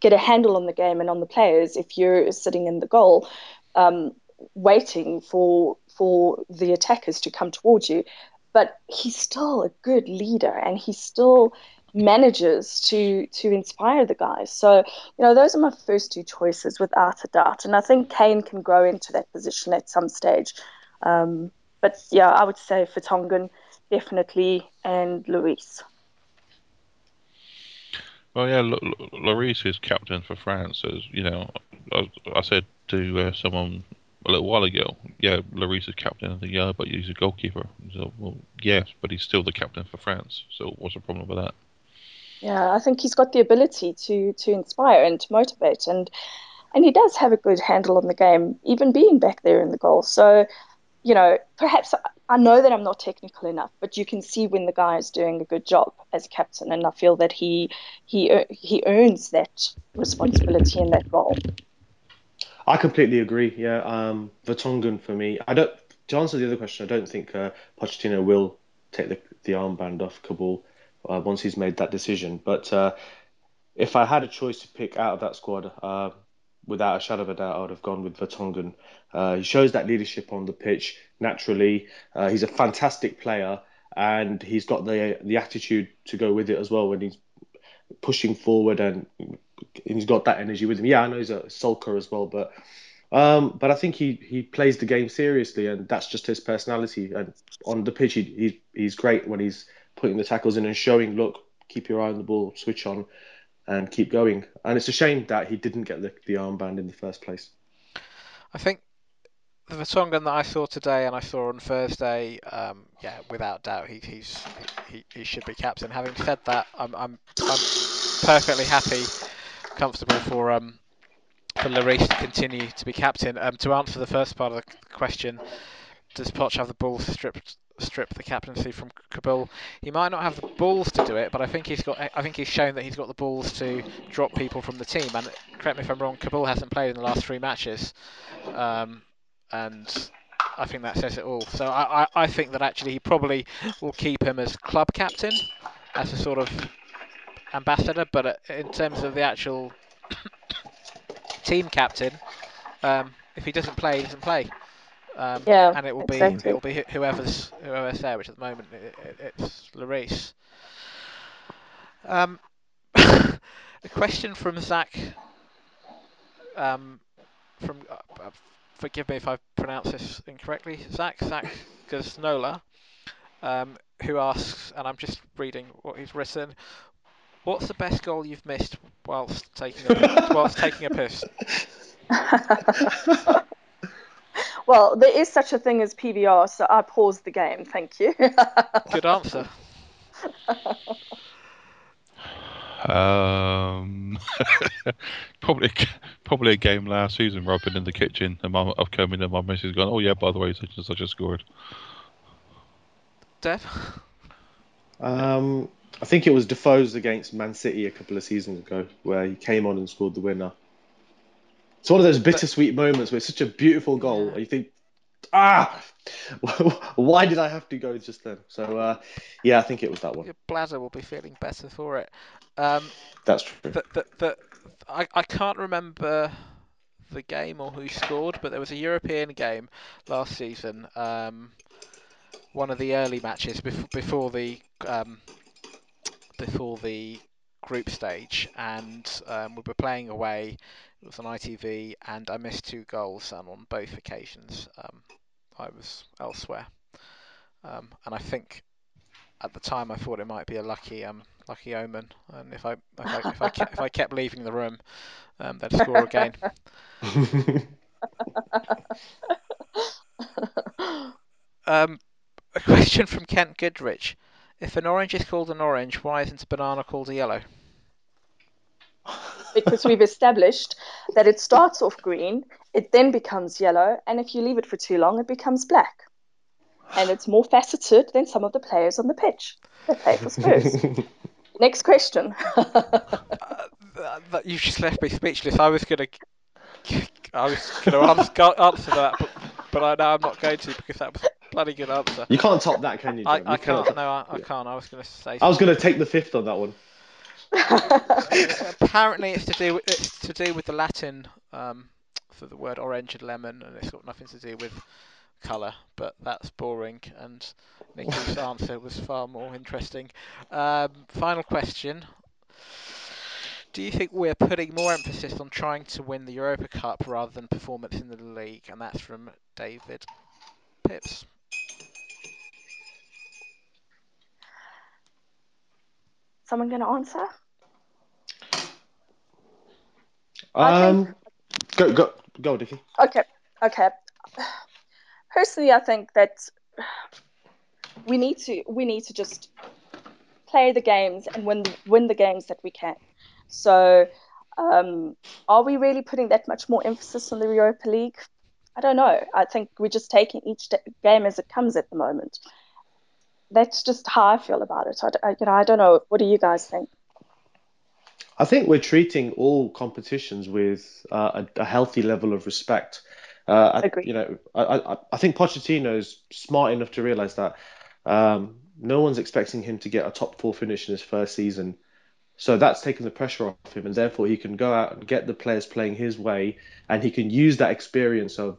get a handle on the game and on the players if you're sitting in the goal um, waiting for for the attackers to come towards you but he's still a good leader and he's still manages to to inspire the guys so you know those are my first two choices without a doubt and i think kane can grow into that position at some stage um, but yeah i would say Vertonghen definitely and Lloris Well, yeah, L- Lloris is captain for France. As you know, I, I said to uh, someone a little while ago, yeah, Lloris is captain. of the yeah, but he's a goalkeeper. So, well, yes, but he's still the captain for France. So, what's the problem with that? Yeah, I think he's got the ability to to inspire and to motivate, and and he does have a good handle on the game, even being back there in the goal. So, you know, perhaps I know that I'm not technical enough, but you can see when the guy is doing a good job as captain, and I feel that he he he earns that responsibility and that role. I completely agree. Yeah, um, Vertonghen for me. I don't. To answer the other question, I don't think uh, Pochettino will take the the armband off Kaboul uh, once he's made that decision. But uh, if I had a choice to pick out of that squad, uh, without a shadow of a doubt, I would have gone with Vertonghen. Uh, he shows that leadership on the pitch naturally. Uh, he's a fantastic player, and he's got the the attitude to go with it as well when he's pushing forward and he's got that energy with him. Yeah, I know he's a sulker as well, but um, but I think he, he plays the game seriously, and that's just his personality. And on the pitch, he, he he's great when he's putting the tackles in and showing, look, keep your eye on the ball, switch on, and keep going. And it's a shame that he didn't get the, the armband in the first place. I think the Vertonghen that I saw today and I saw on Thursday, um, yeah, without doubt, he, he's he, he should be captain. Having said that, I'm I'm, I'm perfectly happy, comfortable for um for Lloris to continue to be captain. Um, to answer the first part of the question, does Poch have the ball to strip the captaincy from Kaboul? He might not have the balls to do it, but I think he's got. I think he's shown that he's got the balls to drop people from the team. And correct me if I'm wrong, Kaboul hasn't played in the last three matches, um, and I think that says it all. So I, I, I think that actually he probably will keep him as club captain, as a sort of ambassador. But uh, in terms of the actual team captain. Um, if he doesn't play, he doesn't play. Um, Yeah, and it will exactly. be it will be whoever's whoever's there, which at the moment it, it, it's Lloris. Um, a question from Zach. Um, from uh, uh, forgive me if I pronounce this incorrectly. Zach Zach Gaznola, um, who asks, and I'm just reading what he's written. What's the best goal you've missed whilst taking a, whilst taking a piss? well, there is such a thing as PVR, so I paused the game. Thank you. Good answer. Um, probably probably a game last season where I've been in the kitchen and my, I've come in and my missus gone, oh yeah, by the way, such and such has scored. Dev. Um, I think it was Defoe's against Man City a couple of seasons ago where he came on and scored the winner. It's one of those bittersweet moments where it's such a beautiful goal and you think, ah, why did I have to go just then? So uh, yeah, I think it was that one. Your bladder will be feeling better for it. Um, That's true. the, the, the, I, I can't remember the game or who scored, but there was a European game last season. Um, one of the early matches before, before the um, before the group stage, and um, we were playing away. It was on ITV, and I missed two goals, and on both occasions um, I was elsewhere. Um, and I think at the time I thought it might be a lucky um, lucky omen, and if I if I if I, kept, if I kept leaving the room, um, they'd score again. Um, a question from Kent Goodrich: If an orange is called an orange, why isn't a banana called a yellow? Because we've established that it starts off green, it then becomes yellow, and if you leave it for too long, it becomes black. And it's more faceted than some of the players on the pitch. They play for Spurs. Next question. Uh, that you just left me speechless. I was gonna, I was gonna answer, answer that, but but I know I'm not going to because that was a bloody good answer. you can't top that, can you? I, Jim? I You cannot can't. top- No, I, I yeah. can't. I was gonna say. I was going to take the fifth on that one. Apparently it's to do with, it's to do with the Latin um, for the word orange and lemon, and it's got nothing to do with colour. But that's boring, and Nicky's answer was far more interesting. Um, final question: Do you think we're putting more emphasis on trying to win the Europa Cup rather than performance in the league? And that's from David Pips. Someone going to answer? Think- Um, go go go, Dickie. Okay, okay. Personally, I think that we need to we need to just play the games and win the, win the games that we can. So, um, are we really putting that much more emphasis on the Europa League? I don't know. I think we're just taking each game as it comes at the moment. That's just how I feel about it. I, d- I- you know, I don't know. What do you guys think? I think we're treating all competitions with uh, a, a healthy level of respect. Uh, I, Agree. You know, I, I, I think Pochettino's smart enough to realize that um, no one's expecting him to get a top four finish in his first season. So that's taken the pressure off him, and therefore he can go out and get the players playing his way, and he can use that experience of,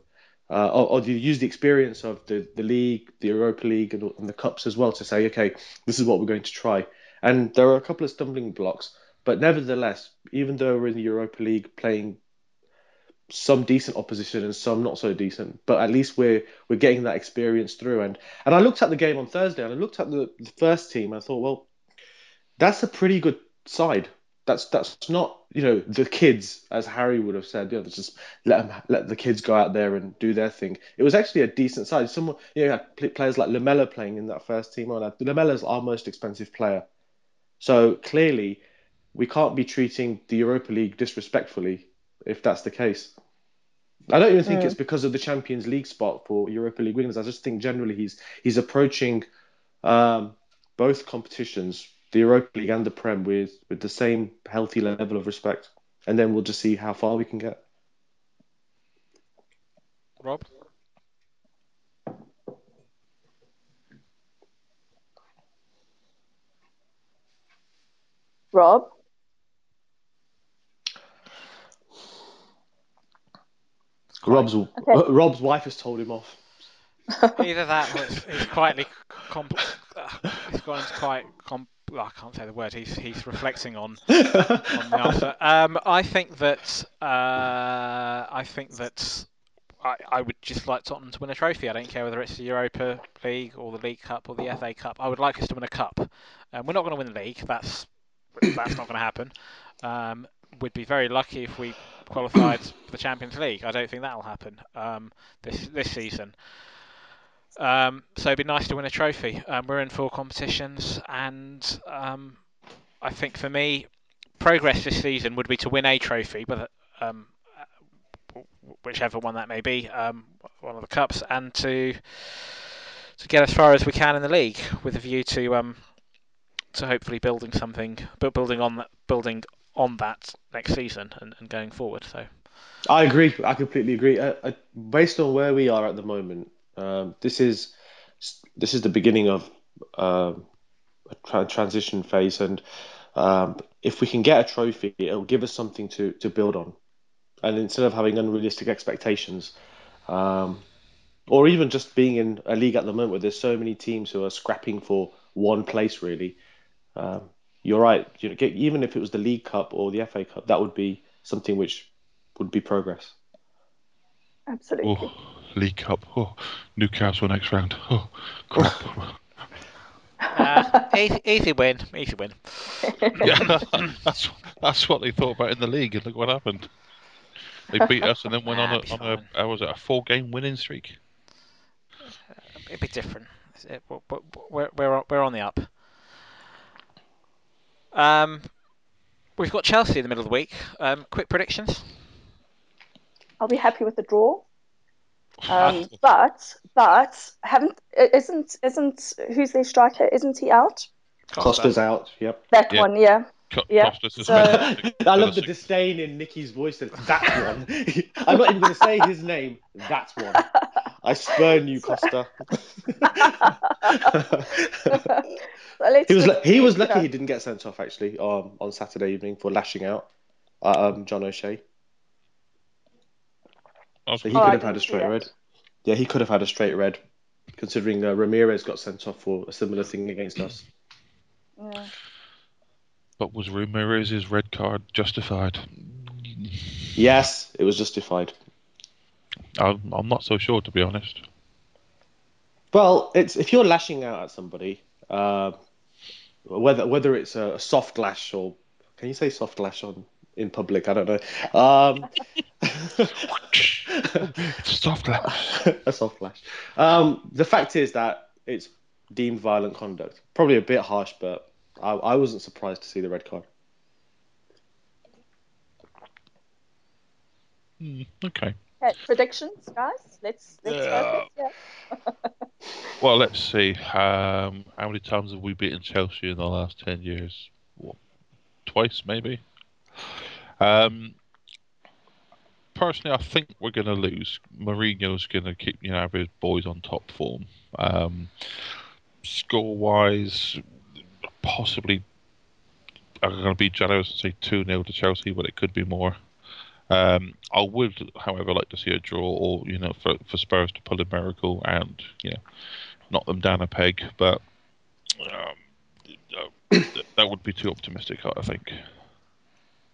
uh, or, or use the experience of the, the league, the Europa League, and, and the cups as well to say, okay, this is what we're going to try. And there are a couple of stumbling blocks, but nevertheless, even though we're in the Europa League playing some decent opposition and some not so decent, but at least we're we're getting that experience through. And and I looked at the game on Thursday and I looked at the, the first team. And I thought, well, that's a pretty good side. That's that's not you know the kids as Harry would have said. You know, just let 'em- let the kids go out there and do their thing. It was actually a decent side. Someone you know had players like Lamela playing in that first team. And Lamela's our most expensive player, so clearly we can't be treating the Europa League disrespectfully if that's the case. I don't even think Mm. it's because of the Champions League spot for Europa League winners. I just think generally he's he's approaching um, both competitions, the Europa League and the Prem, with with the same healthy level of respect, and then we'll just see how far we can get. Rob. Rob? Rob's Rob's wife has told him off. Either that, or it's, he's quietly comp- uh, he's gone into quite comp- well, I can't say the word. He's he's reflecting on on the answer. Um, I think that uh, I think that I, I would just like Tottenham to win a trophy. I don't care whether it's the Europa League or the League Cup or the FA Cup. I would like us to win a cup. Um, we're not going to win the league. That's that's not going to happen. Um, we'd be very lucky if we qualified for the Champions League. I don't think that'll happen um, this this season. Um, so it'd be nice to win a trophy. Um, we're in four competitions, and um, I think for me, progress this season would be to win a trophy, whether um, whichever one that may be, um, one of the cups, and to to get as far as we can in the league, with a view to um, to hopefully building something, but building on that, building on that next season and, and going forward. So. I agree. I completely agree. Uh, uh, based on where we are at the moment, um, this is this is the beginning of uh, a tra- transition phase, and um, if we can get a trophy, it'll give us something to, to build on. And instead of having unrealistic expectations, um, or even just being in a league at the moment where there's so many teams who are scrapping for one place, really, um, you're right. You know, even if it was the League Cup or the FA Cup, that would be something which would be progress. Absolutely. Oh, League Cup. Oh, Newcastle next round. Oh, crap. Uh, easy, easy win, easy win. yeah, that's that's what they thought about in the league, and look what happened. They beat us and then went on a, on a how was it a four game winning streak? It'd be different. We're, we're we're on the up. Um, we've got Chelsea in the middle of the week. Um, quick predictions. I'll be happy with the draw. Um, but but haven't isn't isn't who's their striker? Isn't he out? Costa's out. Yep. That Yeah. one, yeah. Co- Yeah, so- I love the disdain in Nicky's voice. That that one. I'm not even going to say his name. That one. I spurn you, Costa. So let's he was just he see, was you lucky know. he didn't get sent off actually um, on Saturday evening for lashing out at um, John O'Shea. I was- So he Oh, could I have had a straight that. red. Yeah, he could have had a straight red, considering uh, Ramires got sent off for a similar thing against us. Yeah. But was Ramires's red card justified? Yes, it was justified. I'm, I'm not so sure, to be honest. Well, it's if you're lashing out at somebody, uh, whether whether it's a, a soft lash or can you say soft lash on in public? I don't know. Um, Soft lash. a soft lash. Um, the fact is that it's deemed violent conduct. Probably a bit harsh, but I, I wasn't surprised to see the red card. Hmm, okay. Okay, predictions, guys. Let's let's go. Yeah. Well, let's see. Um, how many times have we beaten Chelsea in the last ten years? What, twice, maybe. Um, personally, I think we're going to lose. Mourinho's going to keep you know his boys on top form. Um, score wise, possibly. I'm going to be generous and say two 0 to Chelsea, but it could be more. Um, I would, however, like to see a draw, or you know, for, for Spurs to pull a miracle and you know, knock them down a peg. But um, that would be too optimistic, I think.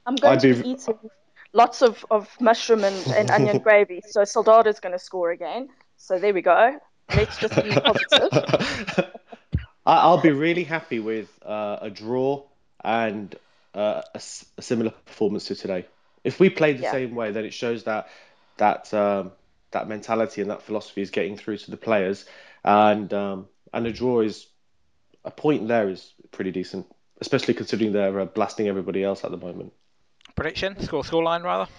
I'm going I'd to be- be eating lots of, of mushroom and, and onion gravy. So Soldado's going to score again. So there we go. Let's just be positive. I'll be really happy with uh, a draw and uh, a, a similar performance to today. If we play the Yeah. same way, then it shows that that um, that mentality and that philosophy is getting through to the players, and um, and a draw is a point there is pretty decent, especially considering they're uh, blasting everybody else at the moment. Prediction, score, scoreline rather.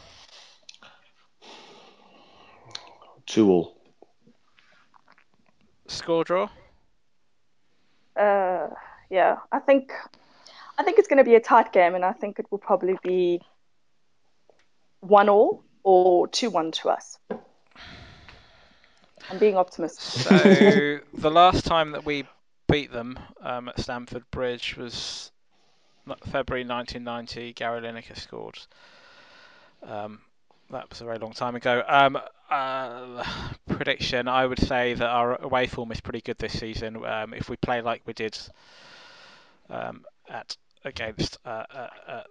Two all. Score draw. Uh, yeah, I think I think it's going to be a tight game, and I think it will probably be one all or two one to us. I'm being optimistic. So the last time that we beat them um, at Stamford Bridge was n- February 1990. Gary Lineker scored. Um, that was a very long time ago. Um, uh, prediction, I would say that our away form is pretty good this season. Um, if we play like we did um, at against uh, uh, uh,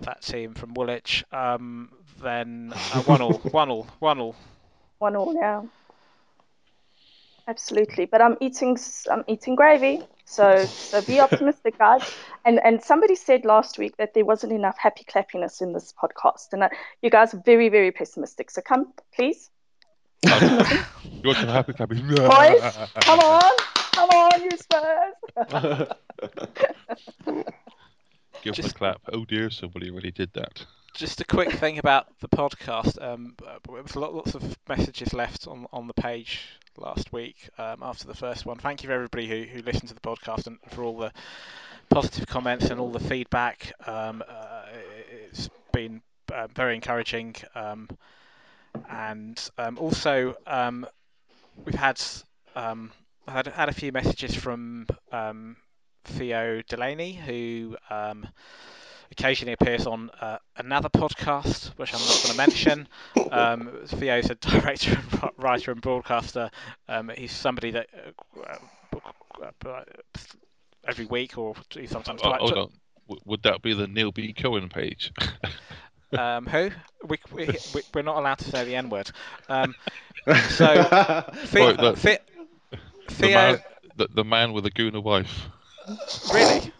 that team from Woolwich, um, then uh, one all, one all, one all. One all, yeah. Absolutely, but I'm eating s- I'm eating gravy, so so be optimistic, guys. And and somebody said last week that there wasn't enough happy clappiness in this podcast, and uh, you guys are very very pessimistic. So come, please, You want some happy clappy? boys, come on, come on, you Spurs. Give them a clap. Oh dear, somebody really did that. Just a quick thing about the podcast. Um, uh, there was lot- lots of messages left on, on the page last week um, after the first one. Thank you for everybody who, who listened to the podcast and for all the positive comments and all the feedback. Um, uh, it's been uh, very encouraging. Um, and um, also, um, we've had um, had had a few messages from Theo Delaney, who occasionally appears on uh, another podcast, which I'm not going to mention. Um, Theo's a director, and writer, and broadcaster. Um, he's somebody that uh, uh, uh, every week or sometimes Oh, hold on. Would that be the Neil B. Cohen page? Um, who? We, we, we, we're not allowed to say the N word. Um, So, The-. The- the, Theo, man, the, the man with a gooner wife. really?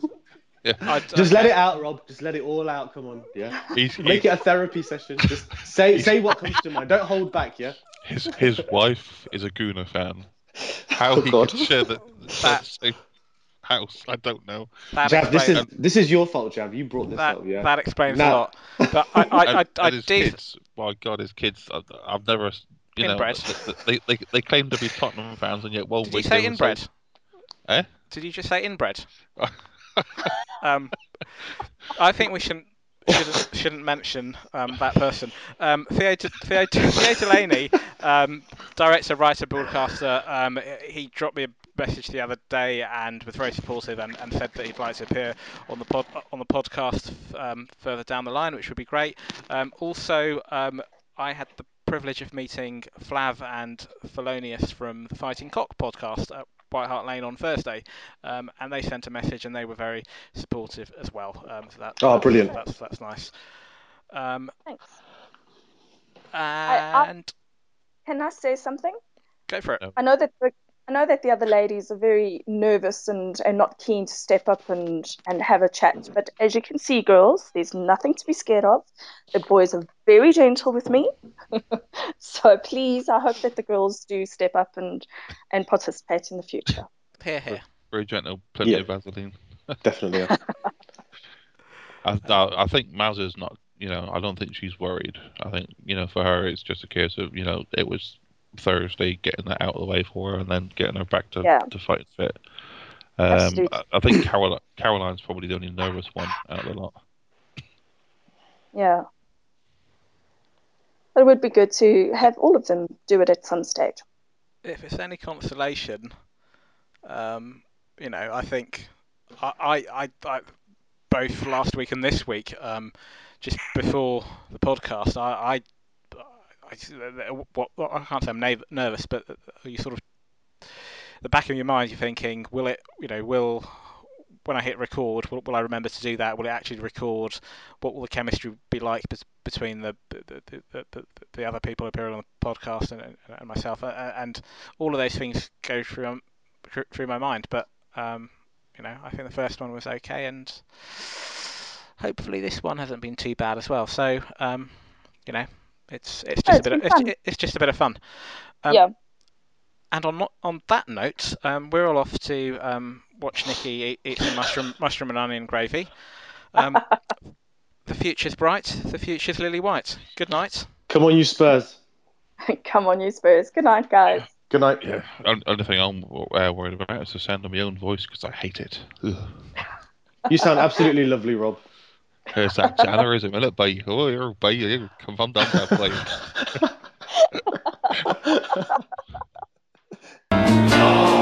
Yeah. I, Just let it out, Rob. Just let it all out. Come on, yeah. He's, Make he, it a therapy session. Just say say what comes to mind. Don't hold back, yeah. his his wife is a gooner fan. How Oh, he God. could share the, share the same house, I don't know. That Jav, this is explains, this is your fault, Jav. You brought this that, up, yeah. that explains a lot. But I, I, I, and, I, and his did. kids, my God, his kids. I, I've never, you know, Inbred. they, they they claim to be Tottenham fans, and yet one Did you say inbred? so- Eh? Did you just say inbred? um, I think we shouldn't shouldn't, shouldn't mention um, that person. Um, Theo, Theo, Theo Delaney, um, director, writer, broadcaster. Um, he dropped me a message the other day and was very supportive and, and said that he'd like to appear on the pod on the podcast um, further down the line, which would be great. Um, also, um, I had the privilege of meeting Flav and Felonius from the Fighting Cock podcast at White Hart Lane on Thursday, um, and they sent a message and they were very supportive as well. Um, so that, Oh, that's- brilliant. That's that's nice. Um, Thanks. I- and Can I say something? go for it. I know that the, I know that the other ladies are very nervous and, and not keen to step up and, and have a chat. But as you can see, girls, there's nothing to be scared of. The boys are very gentle with me. so please, I hope that the girls do step up and, and participate in the future. Here, here. very gentle, plenty Yeah. of Vaseline. Definitely. Yeah. I, I I think Mazza's not. You know, I don't think she's worried. I think you know, for her, it's just a case of you know, it was Thursday, getting that out of the way for her, and then getting her back to Yeah. to fight fit. Um, I, I think Carol, Caroline's probably the only nervous one out of the lot. Yeah. It would be good to have all of them do it at some stage. If it's any consolation, um, you know, I think I, I, I, I both last week and this week, um, just before the podcast, I, I, I, what, what, I can't say I'm nervous, but you sort of, the back of your mind, you're thinking, will it, you know, will when I hit record, will, will I remember to do that? Will it actually record? What will the chemistry be like between the the, the, the, the, the other people appearing on the podcast and, and myself? Uh, And all of those things go through through- through my mind. But um, you know, I think the first one was okay, and hopefully this one hasn't been too bad as well. So um, you know, it's it's Oh, just it's a bit of, it's, fun. it's just a bit of fun. Um, yeah. And on on that note, um, we're all off to um, watch Nikki eat, eat some mushroom mushroom and onion gravy. Um, the future's bright. The future's lily white. Good night. Come on, you Spurs. Come on, you Spurs. Good night, guys. Good night. Yeah. Only only thing I'm uh, worried about is the sound of my own voice because I hate it. You sound absolutely lovely, Rob. Esa January is minute by oh you're by you come on down there, place.